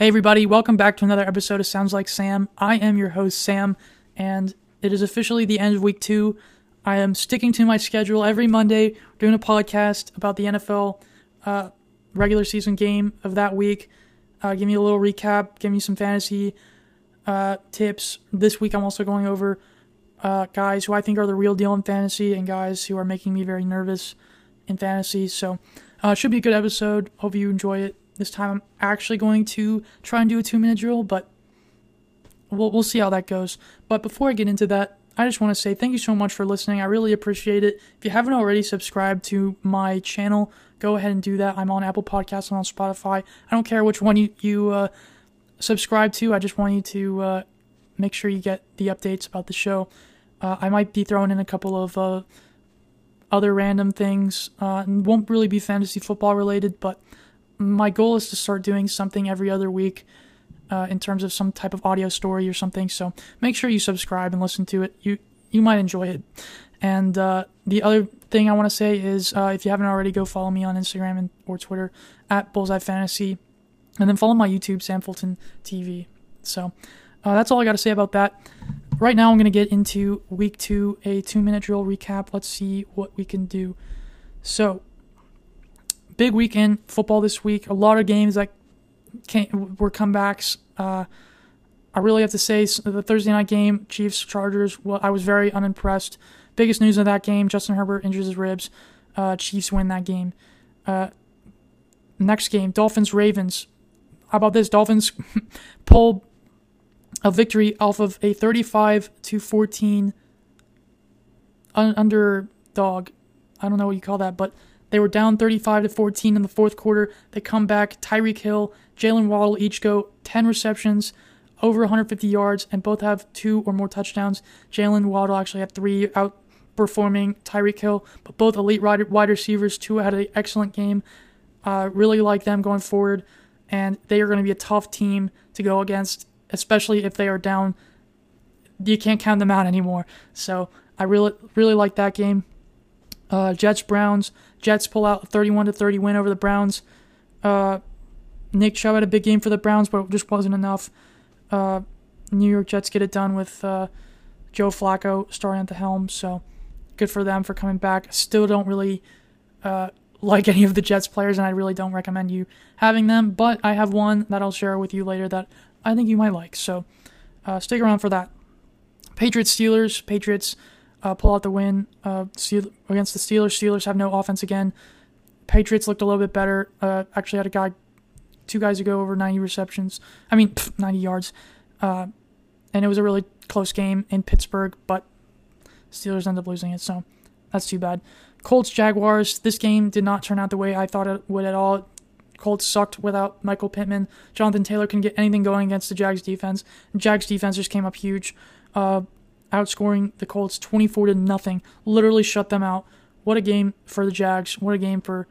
Hey, everybody, welcome back to another episode of Sounds Like Sam. I am your host, Sam, and it is officially the end of week two. I am sticking to my schedule every Monday, doing a podcast about the NFL uh, regular season game of that week. Uh, give me a little recap, give me some fantasy uh, tips. This week, I'm also going over uh, guys who I think are the real deal in fantasy and guys who are making me very nervous in fantasy. So, uh, it should be a good episode. Hope you enjoy it. This time I'm actually going to try and do a two minute drill, but we'll, we'll see how that goes. But before I get into that, I just want to say thank you so much for listening. I really appreciate it. If you haven't already subscribed to my channel, go ahead and do that. I'm on Apple Podcasts and on Spotify. I don't care which one you, you uh, subscribe to, I just want you to uh, make sure you get the updates about the show. Uh, I might be throwing in a couple of uh, other random things. Uh, won't really be fantasy football related, but my goal is to start doing something every other week uh, in terms of some type of audio story or something. So make sure you subscribe and listen to it. You you might enjoy it. And uh, the other thing I want to say is, uh, if you haven't already, go follow me on Instagram and or Twitter at Bullseye Fantasy, and then follow my YouTube Sam Fulton TV. So uh, that's all I got to say about that. Right now, I'm going to get into week two, a two minute drill recap. Let's see what we can do. So big weekend football this week. A lot of games that came, were comebacks. Uh, I really have to say the Thursday night game, Chiefs Chargers. Well, I was very unimpressed. Biggest news of that game: Justin Herbert injures his ribs. Uh, Chiefs win that game. Uh, next game, Dolphins Ravens. How about this? Dolphins pull a victory off of a 35 to 14 un- underdog. I don't know what you call that, but they were down 35 to 14 in the fourth quarter. They come back. Tyreek Hill, Jalen Waddle each go 10 receptions, over 150 yards, and both have two or more touchdowns. Jalen Waddle actually had three, outperforming Tyreek Hill, but both elite wide receivers. Two had an excellent game. Uh, really like them going forward, and they are going to be a tough team to go against, especially if they are down. You can't count them out anymore. So I really, really like that game. Uh, Jets Browns. Jets pull out a 31 to 30 win over the Browns. Uh, Nick Chubb had a big game for the Browns, but it just wasn't enough. Uh, New York Jets get it done with uh, Joe Flacco starting at the helm, so good for them for coming back. Still don't really uh, like any of the Jets players, and I really don't recommend you having them. But I have one that I'll share with you later that I think you might like. So uh, stick around for that. Patriots Steelers. Patriots uh, pull out the win uh, against the Steelers. Steelers have no offense again. Patriots looked a little bit better. Uh, actually, had a guy, two guys ago over 90 receptions. I mean, pff, 90 yards. Uh, and it was a really close game in Pittsburgh, but Steelers end up losing it, so that's too bad. Colts Jaguars. This game did not turn out the way I thought it would at all. Colts sucked without Michael Pittman. Jonathan Taylor can get anything going against the Jags defense. Jags defense just came up huge. Uh, outscoring the Colts 24 to nothing. Literally shut them out. What a game for the Jags. What a game for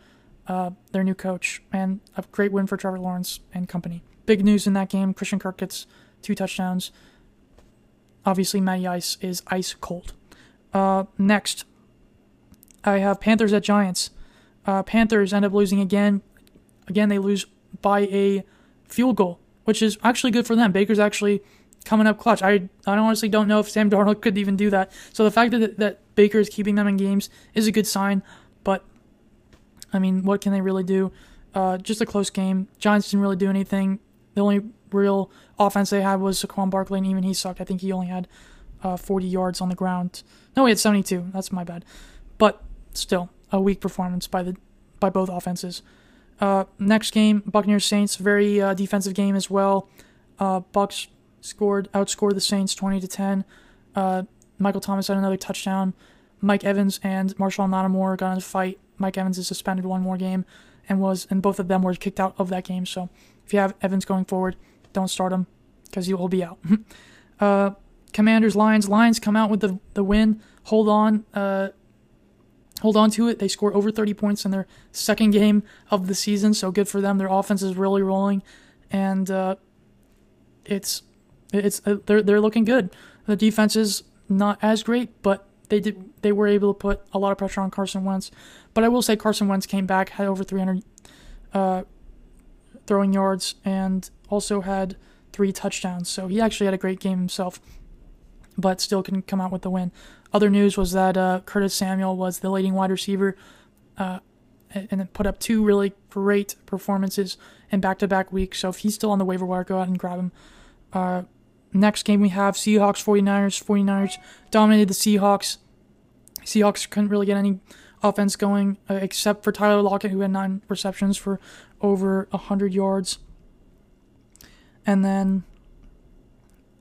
uh, their new coach. And a great win for Trevor Lawrence and company. Big news in that game. Christian Kirk gets two touchdowns. Obviously, Matty Ice is ice cold. Uh, next, I have Panthers at Giants. Uh, Panthers end up losing again. Again, they lose by a field goal, which is actually good for them. Baker's actually coming up clutch. I I honestly don't know if Sam Darnold could even do that. So the fact that that Baker is keeping them in games is a good sign. But I mean, what can they really do? Uh, just a close game. Giants didn't really do anything. The only real offense they had was Saquon Barkley, and even he sucked. I think he only had uh, 40 yards on the ground. No, he had 72. That's my bad. But still, a weak performance by the by both offenses. Uh, next game, Buccaneers Saints, very uh, defensive game as well. Uh, Bucks scored outscored the Saints 20 to 10. Uh, Michael Thomas had another touchdown. Mike Evans and Marshall Lattimore got in a fight. Mike Evans is suspended one more game, and was and both of them were kicked out of that game. So if you have Evans going forward, don't start him because he will be out. uh, Commanders Lions Lions come out with the the win. Hold on. Uh, hold on to it. They score over 30 points in their second game of the season, so good for them. Their offense is really rolling, and uh, it's it's uh, they're they're looking good. The defense is not as great, but they did they were able to put a lot of pressure on Carson Wentz. But I will say Carson Wentz came back, had over 300 uh, throwing yards, and also had three touchdowns. So he actually had a great game himself, but still couldn't come out with the win. Other news was that uh, Curtis Samuel was the leading wide receiver uh, and put up two really great performances in back to back weeks. So if he's still on the waiver wire, go out and grab him. Next game we have Seahawks 49ers. 49ers dominated the Seahawks. Seahawks couldn't really get any offense going uh, except for Tyler Lockett, who had nine receptions for over 100 yards. And then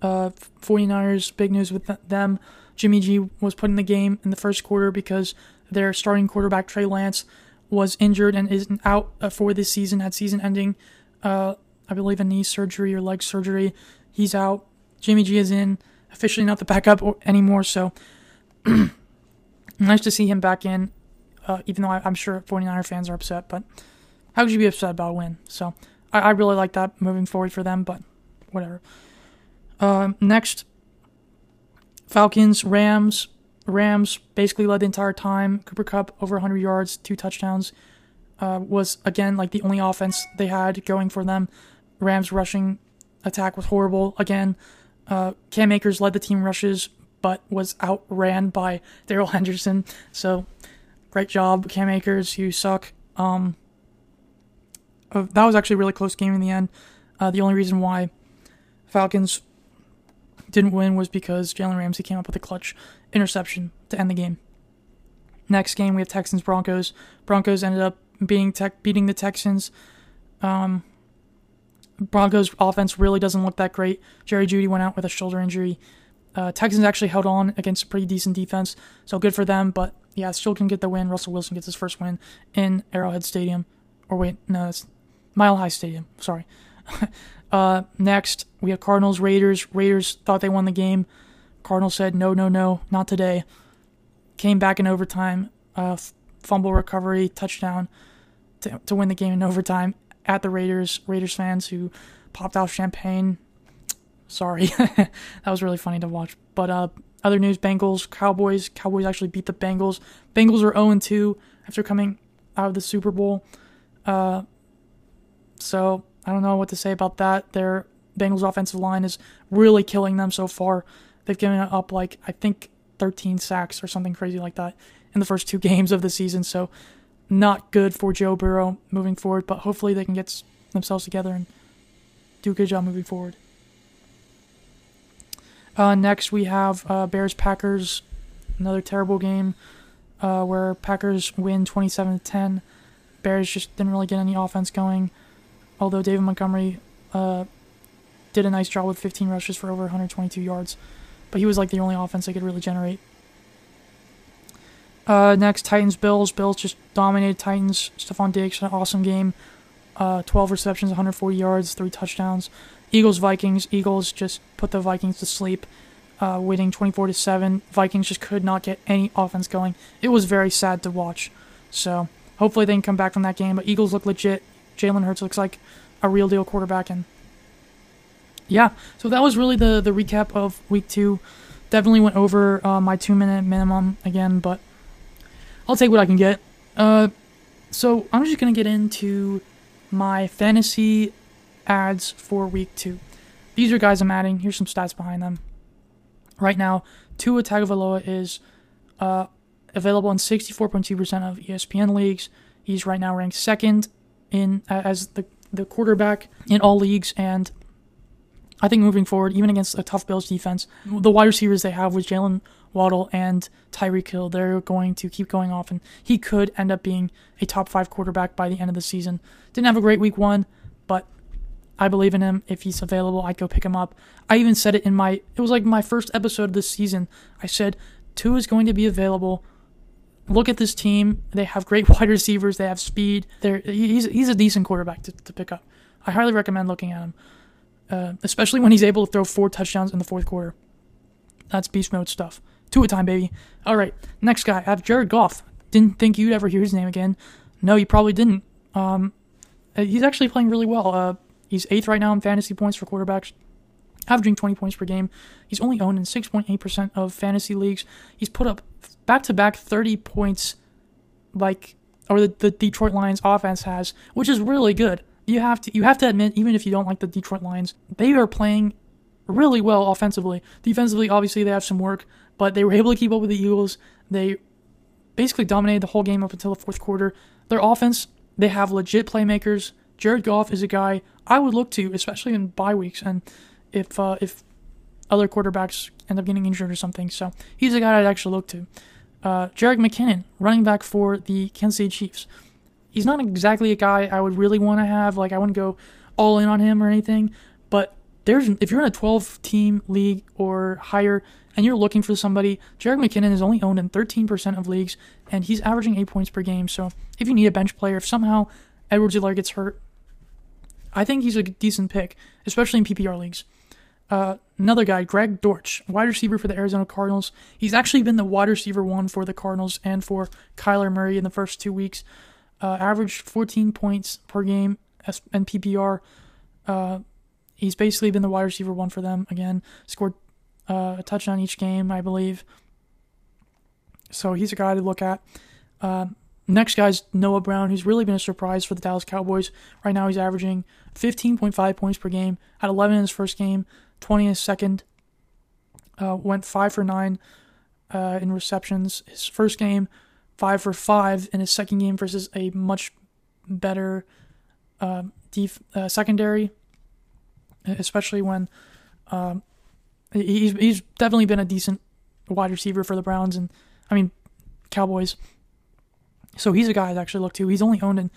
uh, 49ers, big news with them. Jimmy G was put in the game in the first quarter because their starting quarterback, Trey Lance, was injured and is out uh, for this season, had season ending, uh, I believe, a knee surgery or leg surgery. He's out. Jimmy G is in, officially not the backup anymore, so nice to see him back in, uh, even though I, am sure 49er fans are upset, but how could you be upset about a win? So I, I really like that moving forward for them, but whatever. Uh, next, Falcons, Rams. Rams basically led the entire time. Cooper Kupp over 100 yards, two touchdowns. Uh, was again like the only offense they had going for them. Rams rushing attack was horrible again. Uh, Cam Akers led the team rushes, but was outran by Darrell Henderson. So great job, Cam Akers. You suck. Um, uh, that was actually a really close game in the end. Uh, the only reason why Falcons didn't win was because Jalen Ramsey came up with a clutch interception to end the game. Next game, we have Texans Broncos. Broncos ended up beating beating the Texans. Um, Broncos offense really doesn't look that great. Jerry Jeudy went out with a shoulder injury. Uh, Texans actually held on against a pretty decent defense, so good for them. But yeah, still can get the win. Russell Wilson gets his first win in Arrowhead Stadium. Or wait, no, it's Mile High Stadium. Sorry. uh, next, we have Cardinals Raiders. Raiders thought they won the game. Cardinals said, no, no, no, not today. Came back in overtime, uh, fumble recovery, touchdown to, to win the game in overtime at the Raiders. Raiders fans who popped off champagne. Sorry. that was really funny to watch. But uh, other news Bengals, Cowboys. Cowboys actually beat the Bengals. Bengals are 0 2 after coming out of the Super Bowl. Uh, so I don't know what to say about that. Their Bengals offensive line is really killing them so far. They've given up like I think 13 sacks or something crazy like that in the first two games of the season. So not good for Joe Burrow moving forward, but hopefully they can get themselves together and do a good job moving forward. Uh, next, we have uh, Bears Packers, another terrible game uh, where Packers win 27 10. Bears just didn't really get any offense going, although David Montgomery uh, did a nice job with 15 rushes for over 122 yards but he was like the only offense they could really generate. Uh, next, Titans Bills. Bills just dominated Titans. Stefon Diggs an awesome game. Uh, 12 receptions, 140 yards, three touchdowns. Eagles Vikings. Eagles just put the Vikings to sleep, uh, winning 24 to seven. Vikings just could not get any offense going. It was very sad to watch. So hopefully they can come back from that game. But Eagles look legit. Jalen Hurts looks like a real deal quarterback, and yeah, so that was really the the recap of week two. Definitely went over uh, my two minute minimum again, but I'll take what I can get. Uh, so I'm just gonna get into my fantasy ads for week two. These are guys I'm adding. Here's some stats behind them. Right now, Tua Tagovailoa is uh, available in 64.2% of ESPN leagues. He's right now ranked second in as the the quarterback in all leagues, and I think moving forward, even against a tough Bills defense, the wide receivers they have with Jalen Waddle and Tyreek Hill, they're going to keep going off, and he could end up being a top five quarterback by the end of the season. Didn't have a great week one, but I believe in him. If he's available, I'd go pick him up. I even said it in my, it was like my first episode of this season. I said, Tua is going to be available. Look at this team. They have great wide receivers. They have speed. They're, he's, he's a decent quarterback to, to pick up. I highly recommend looking at him uh, especially when he's able to throw four touchdowns in the fourth quarter. That's beast mode stuff. Tua time, baby. All right, next guy. I have Jared Goff. Didn't think you'd ever hear his name again. No, you probably didn't. Um, uh, he's actually playing really well. Uh, he's eighth right now in fantasy points for quarterbacks, averaging 20 points per game. He's only owned in 6.8% of fantasy leagues. He's put up back to back 30 points, like, or the, the Detroit Lions offense has, which is really good you have to you have to admit, even if you don't like the Detroit Lions, they are playing really well offensively. Defensively, obviously they have some work, but they were able to keep up with the Eagles. They basically dominated the whole game up until the fourth quarter. Their offense, they have legit playmakers. Jared Goff is a guy I would look to, especially in bye weeks, and if uh, if other quarterbacks end up getting injured or something. So he's a guy I'd actually look to. Uh, Jerick McKinnon, running back for the Kansas City Chiefs. He's not exactly a guy I would really want to have. Like I wouldn't go all in on him or anything. But there's if you're in a 12 team league or higher and you're looking for somebody, Jerick McKinnon is only owned in 13% of leagues and he's averaging eight points per game. So if you need a bench player, if somehow Edwards-Helaire gets hurt, I think he's a decent pick, especially in PPR leagues. Uh, another guy, Greg Dortch, wide receiver for the Arizona Cardinals. He's actually been the wide receiver one for the Cardinals and for Kyler Murray in the first two weeks. Uh, averaged 14 points per game and PPR. Uh, he's basically been the wide receiver one for them again. Scored uh, a touchdown each game, I believe. So he's a guy to look at. Uh, next guy's Noah Brown, who's really been a surprise for the Dallas Cowboys. Right now, he's averaging 15.5 points per game. Had 11 in his first game. 20 in his second. Uh, went 5 for 9 uh, in receptions. His first game, 5 for 5 in his second game versus a much better uh, def- uh, secondary, especially when um, he's, he's definitely been a decent wide receiver for the Browns and, I mean, Cowboys. So he's a guy I'd actually look to. He's only owned in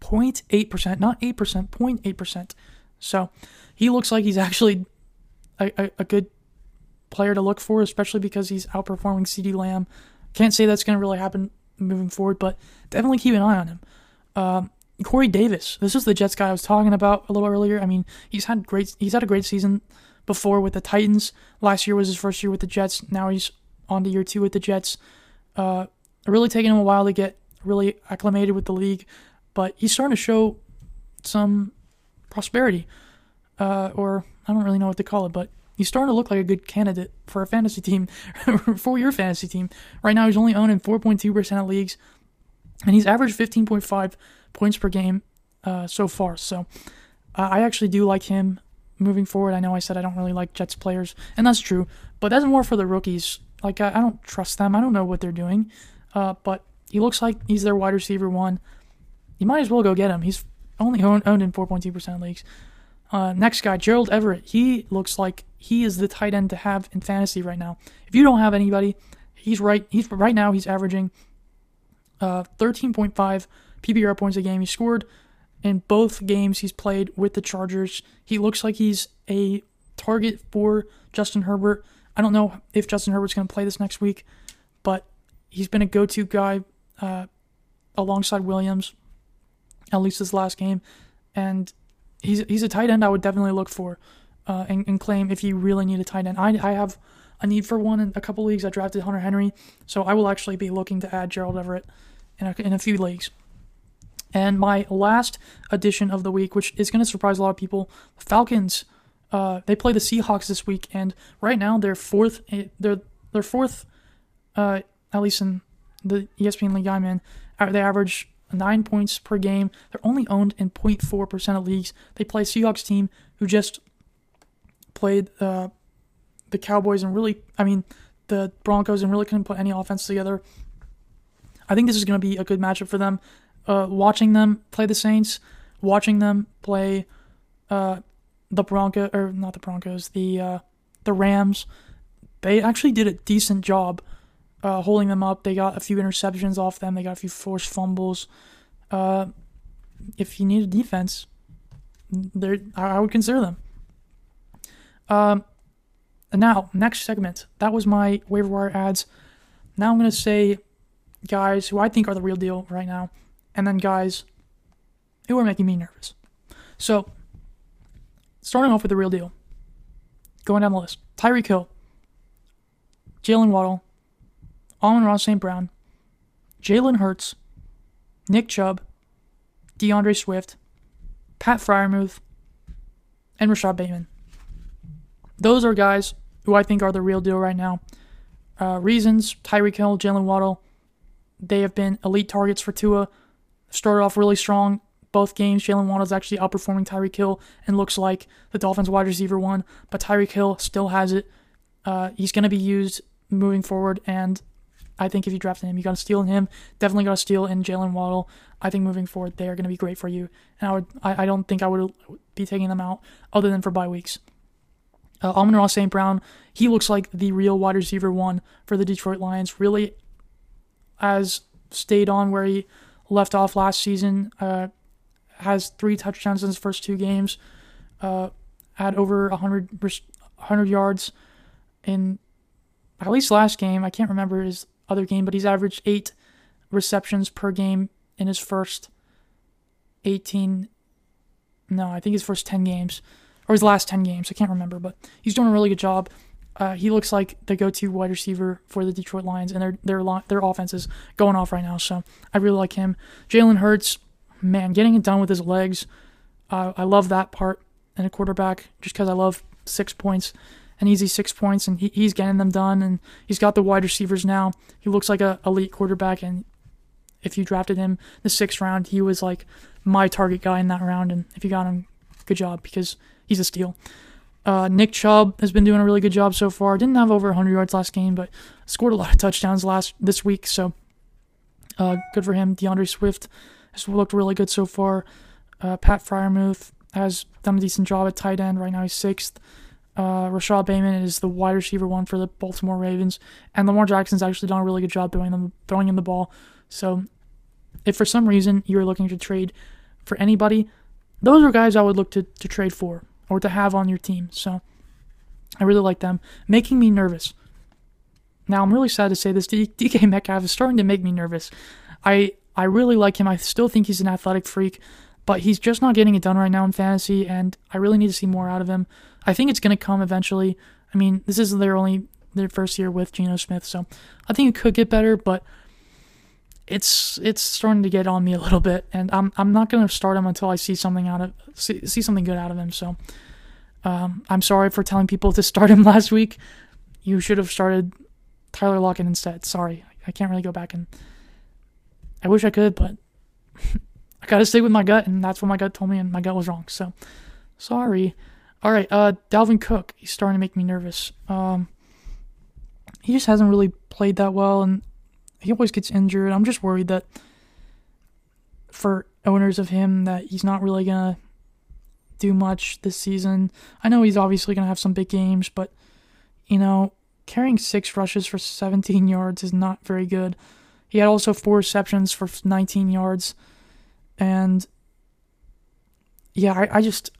0.8%, not 8%, 0.8%. So he looks like he's actually a, a, a good player to look for, especially because he's outperforming CeeDee Lamb. Can't say that's going to really happen moving forward, but definitely keep an eye on him. Um, Corey Davis, this is the Jets guy I was talking about a little earlier. I mean, he's had great he's had a great season before with the Titans. Last year was his first year with the Jets. Now he's on to year two with the Jets. Uh, really taking him a while to get really acclimated with the league, but he's starting to show some prosperity, uh, or I don't really know what to call it, but he's starting to look like a good candidate for a fantasy team, for your fantasy team. Right now, he's only owned in 4.2% of leagues, and he's averaged 15.5 points per game uh, so far. So uh, I actually do like him moving forward. I know I said I don't really like Jets players, and that's true, but that's more for the rookies. Like, I, I don't trust them. I don't know what they're doing, uh, but he looks like he's their wide receiver one. You might as well go get him. He's only owned, in 4.2% of leagues. Uh, next guy, Gerald Everett. He looks like he is the tight end to have in fantasy right now. If you don't have anybody, he's right. He's right now. He's averaging uh, 13.5 PPR points a game. He scored in both games he's played with the Chargers. He looks like he's a target for Justin Herbert. I don't know if Justin Herbert's going to play this next week, but he's been a go-to guy uh, alongside Williams, at least this last game, and he's he's a tight end I would definitely look for uh, and, and, claim if you really need a tight end. I, I have a need for one in a couple leagues. I drafted Hunter Henry, so I will actually be looking to add Gerald Everett in a, in a few leagues. And my last addition of the week, which is going to surprise a lot of people, Falcons. Uh, they play the Seahawks this week, and right now they're fourth. Eh, they're they're fourth, uh, at least in the ESPN League I'm in. They average nine points per game. They're only owned in 0.4% of leagues. They play Seahawks team who just played uh, the Cowboys and really, I mean, the Broncos and really couldn't put any offense together. I think this is going to be a good matchup for them. Uh, watching them play the Saints, watching them play uh, the Broncos, or not the Broncos, the uh, the Rams, they actually did a decent job uh, holding them up. They got a few interceptions off them. They got a few forced fumbles. Uh, if you need a defense, I would consider them. Um, now next segment. That was my waiver wire ads. Now I'm gonna say guys who I think are the real deal right now, and then guys who are making me nervous. So starting off with the real deal. Going down the list: Tyreek Hill, Jalen Waddle, Amon-Ra St. Brown, Jalen Hurts, Nick Chubb, D'Andre Swift, Pat Freiermuth, and Rashod Bateman. Those are guys who I think are the real deal right now. Uh, reasons Tyreek Hill, Jalen Waddle, they have been elite targets for Tua. Started off really strong, both games, Jalen Waddle is actually outperforming Tyreek Hill and looks like the Dolphins wide receiver one, but Tyreek Hill still has it. Uh, he's going to be used moving forward, and I think if you drafted him, you got to steal in him. Definitely got to steal in Jalen Waddle. I think moving forward, they are going to be great for you. And I would, I, I don't think I would be taking them out other than for bye weeks. Uh, Amon-Ra St. Brown, he looks like the real wide receiver one for the Detroit Lions. Really has stayed on where he left off last season. Uh, has three touchdowns in his first two games. Uh, had over 100, 100 yards in at least last game. I can't remember his other game, but he's averaged eight receptions per game in his first 18. No, I think his first 10 games or his last 10 games. I can't remember, but he's doing a really good job. Uh, he looks like the go-to wide receiver for the Detroit Lions, and their their their offense is going off right now. So I really like him. Jalen Hurts, man, getting it done with his legs. Uh, I love that part in a quarterback, just because I love six points, an easy six points, and he, he's getting them done. And he's got the wide receivers now. He looks like a elite quarterback, and if you drafted him the sixth round, he was like my target guy in that round. And if you got him, good job because he's a steal. Uh, Nick Chubb has been doing a really good job so far. Didn't have over 100 yards last game, but scored a lot of touchdowns last this week. So uh, good for him. D'Andre Swift has looked really good so far. Uh, Pat Freiermuth has done a decent job at tight end. Right now he's sixth. Uh, Rashod Bateman is the wide receiver one for the Baltimore Ravens, and Lamar Jackson's actually done a really good job throwing them throwing him the ball. So, if for some reason you're looking to trade for anybody, those are guys I would look to, to trade for or to have on your team. So I really like them, making me nervous. Now I'm really sad to say this. DK Metcalf is starting to make me nervous. I I really like him. I still think he's an athletic freak, but he's just not getting it done right now in fantasy, and I really need to see more out of him. I think it's going to come eventually. I mean, this is their only their first year with Geno Smith, so I think it could get better, but it's it's starting to get on me a little bit, and I'm I'm not gonna start him until I see something out of see, see something good out of him. So um, I'm sorry for telling people to start him last week. You should have started Tyler Lockett instead. Sorry, I can't really go back and I wish I could, but I gotta stick with my gut, and that's what my gut told me, and my gut was wrong. So sorry. All right, uh, Dalvin Cook, he's starting to make me nervous. Um, he just hasn't really played that well, and he always gets injured. I'm just worried that for owners of him that he's not really gonna do much this season. I know he's obviously gonna have some big games, but you know, carrying six rushes for 17 yards is not very good. He had also four receptions for 19 yards, and yeah, I, I just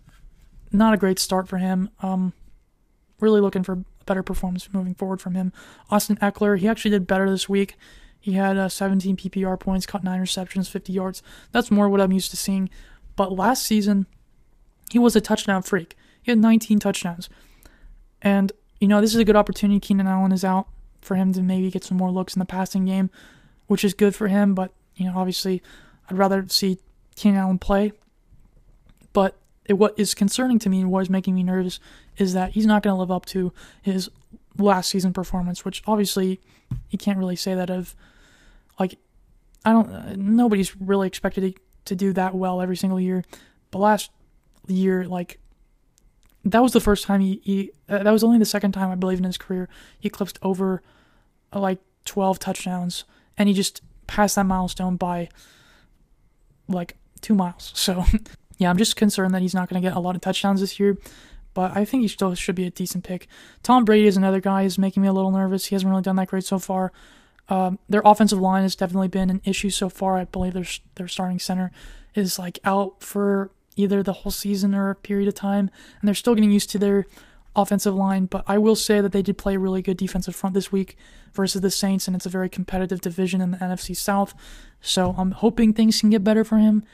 not a great start for him. Um, really looking for a better performance moving forward from him. Austin Ekeler, he actually did better this week. He had uh, 17 PPR points, caught nine receptions, 50 yards. That's more what I'm used to seeing. But last season, he was a touchdown freak. He had 19 touchdowns. And, you know, this is a good opportunity. Keenan Allen is out for him to maybe get some more looks in the passing game, which is good for him. But, you know, obviously, I'd rather see Keenan Allen play. But it, what is concerning to me and what is making me nervous is that he's not going to live up to his last season performance, which obviously you can't really say that of like I don't uh, nobody's really expected to, to do that well every single year. But last year like that was the first time he, he uh, that was only the second time I believe in his career he eclipsed over uh, like 12 touchdowns and he just passed that milestone by like 2 miles. So yeah, I'm just concerned that he's not going to get a lot of touchdowns this year but I think he still should be a decent pick. Tom Brady is another guy who's making me a little nervous. He hasn't really done that great so far. Um, their offensive line has definitely been an issue so far. I believe their their starting center is like out for either the whole season or a period of time, and they're still getting used to their offensive line. But I will say that they did play a really good defensive front this week versus the Saints, and it's a very competitive division in the NFC South. So I'm hoping things can get better for him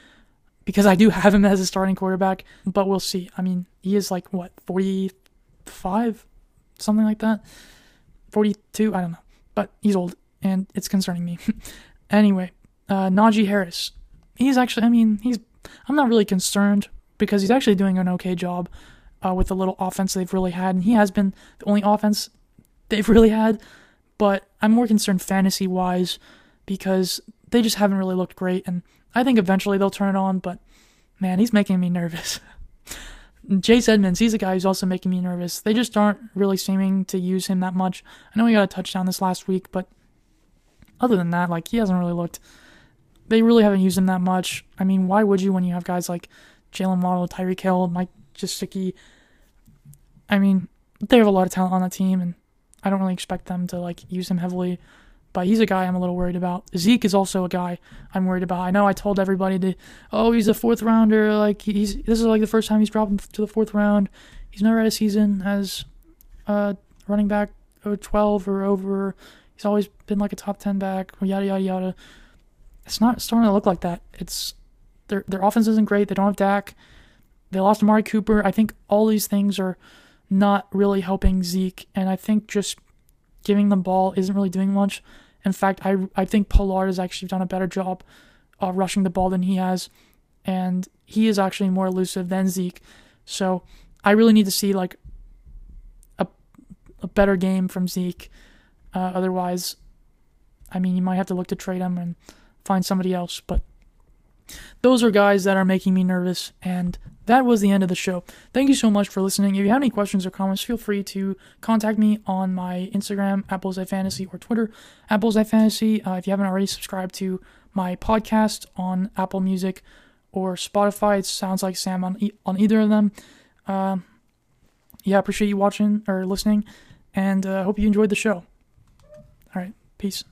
because I do have him as a starting quarterback. But we'll see. I mean, he is like what 45, something like that, 42. I don't know, but he's old and it's concerning me. anyway, uh, Najee Harris. He's actually, I mean, he's, I'm not really concerned because he's actually doing an okay job uh, with the little offense they've really had. And he has been the only offense they've really had. But I'm more concerned fantasy wise because they just haven't really looked great. And I think eventually they'll turn it on. But man, he's making me nervous. Chase Edmonds, he's a guy who's also making me nervous. They just aren't really seeming to use him that much. I know he got a touchdown this last week, but other than that, like he hasn't really looked. They really haven't used him that much. I mean, why would you when you have guys like Jalen Waddle, Tyreek Hill, Mike Gesicki? I mean, they have a lot of talent on the team, and I don't really expect them to like use him heavily. But he's a guy I'm a little worried about. Zeke is also a guy I'm worried about. I know I told everybody to, oh, he's a fourth rounder. Like he's this is like the first time he's dropped to the fourth round. He's never had a season as uh, running back 12 or over. He's always been like a top 10 back. Yada yada yada. It's not starting to look like that. It's their their offense isn't great. They don't have Dak. They lost Amari Cooper. I think all these things are not really helping Zeke, and I think just giving the ball isn't really doing much. In fact, I I think Pollard has actually done a better job uh, rushing the ball than he has, and he is actually more elusive than Zeke. So I really need to see like a a better game from Zeke. Uh, otherwise, I mean, you might have to look to trade him and find somebody else. But those are guys that are making me nervous, and that was the end of the show. Thank you so much for listening. If you have any questions or comments, feel free to contact me on my Instagram, Apples Fantasy, or Twitter, Apples Fantasy. Uh, if you haven't already subscribed to my podcast on Apple Music or Spotify, it sounds like Sam on e- on either of them. Uh, yeah, appreciate you watching or listening, and uh, hope you enjoyed the show. Peace.